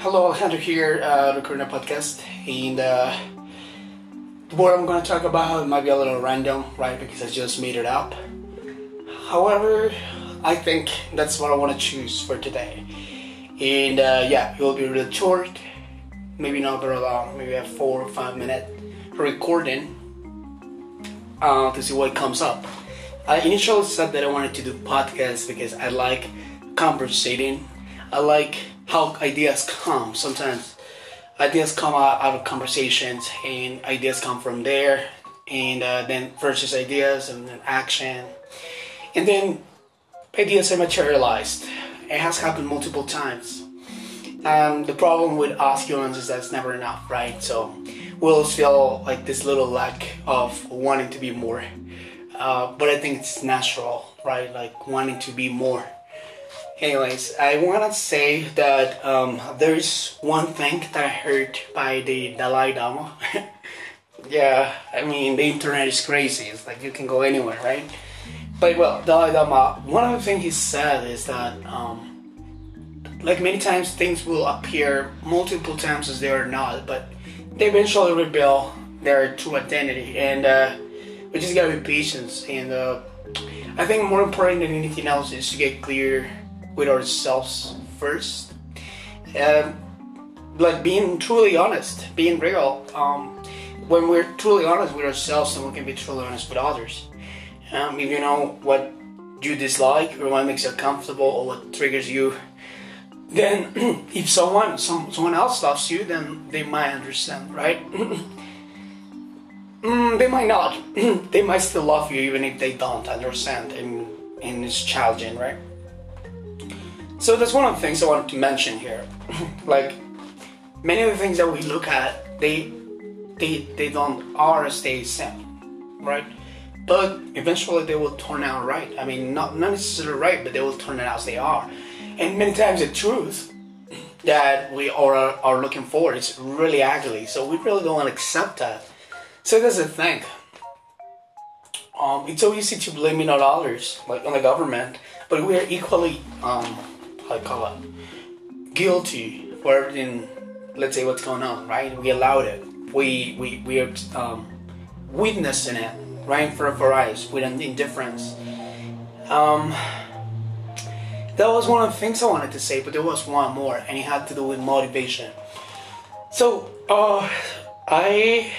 Hello, Alejandro here, uh, recording a podcast, and uh, what I'm going to talk about might be a little random, right? Because I just made it up. However, I think that's what I want to choose for today, and uh, yeah, it will be really short, maybe not very long, maybe a four or five minute recording uh, to see what comes up. I initially said that I wanted to do podcasts because I like conversating. I like how ideas come. Sometimes ideas come out, out of conversations, and ideas come from there, and uh, then versus ideas and then action, and then ideas are materialized. It has happened multiple times. Um, the problem with us humans is that it's never enough, right? So we'll feel like this little lack of wanting to be more. Uh, but I think it's natural, right? Like wanting to be more. Anyways, I want to say that um, there is one thing that I heard by the Dalai Lama. yeah, I mean, the internet is crazy. It's like you can go anywhere, right? But well, Dalai Lama, one of the things he said is that, um, like many times, things will appear multiple times as they are not, but they eventually reveal their true identity. And uh, we just gotta be patient. And uh, I think more important than anything else is to get clear with ourselves first. Um, like being truly honest, being real. Um, when we're truly honest with ourselves, then we can be truly honest with others. Um, if you know what you dislike or what makes you uncomfortable or what triggers you, then if someone some, someone else loves you, then they might understand, right? mm, they might not. they might still love you even if they don't understand, and and it's challenging, right? So that's one of the things I wanted to mention here. like many of the things that we look at, they they they don't are stay same, right? But eventually they will turn out right. I mean, not not necessarily right, but they will turn out as they are. And many times the truth that we are are looking for is really ugly. So we really don't want to accept that. So that's the thing. Um, it's so easy to blame it on others, like on the government, but we are equally um, I call it guilty for everything. Let's say what's going on, right? We allowed it. We we we are um, witnessing it right in front of our eyes with an indifference. Um, that was one of the things I wanted to say, but there was one more, and it had to do with motivation. So uh, I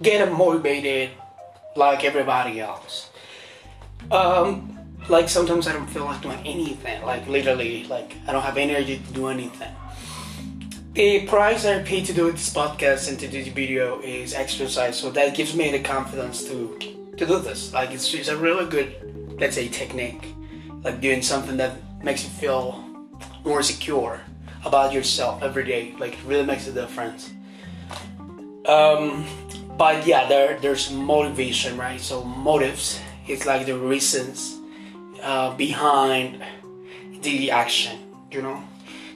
get motivated like everybody else. Um, like sometimes I don't feel like doing anything. Like literally, like I don't have energy to do anything. The price I pay to do this podcast and to do this video is exercise, so that gives me the confidence to to do this. Like it's, it's a really good, let's say, technique. Like doing something that makes you feel more secure about yourself every day. Like it really makes a difference. Um, but yeah, there there's motivation, right? So motives is like the reasons uh, behind the action, you know.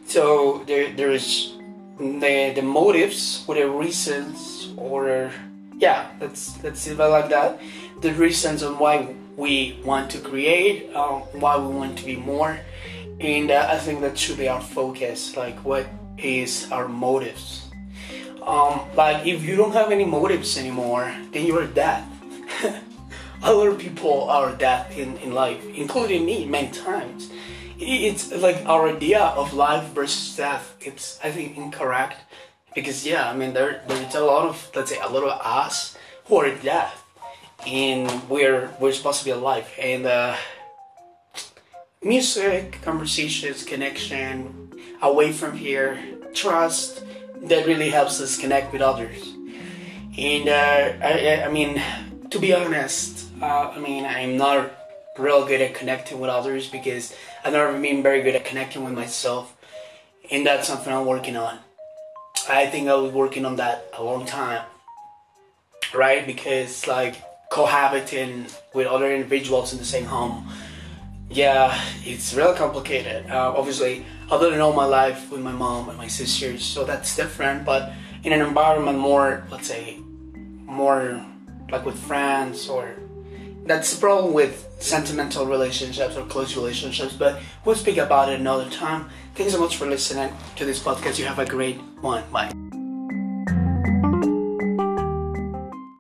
So there there is the the motives or the reasons or yeah, let's let's see like that. The reasons on why we want to create, uh, why we want to be more, and uh, I think that should be our focus. Like, what is our motives? Um, like, if you don't have any motives anymore, then you're dead. Other people are dead in, in life, including me many times. It's like our idea of life versus death. It's I think incorrect because yeah, I mean there there's a lot of let's say a lot of us who are dead, and we're we're supposed to be alive. And uh, music, conversations, connection, away from here, trust that really helps us connect with others. And uh, I, I mean, to be honest, uh, I mean I'm not real good at connecting with others because I've never been very good at connecting with myself, and that's something I'm working on. I think I was working on that a long time, right? Because like cohabiting with other individuals in the same home, yeah, it's real complicated. Uh, obviously, I didn't all my life with my mom and my sisters, so that's different. But in an environment more, let's say, more like with friends or that's the problem with sentimental relationships or close relationships, but we'll speak about it another time. Thanks so much for listening to this podcast. You have a great one. Bye.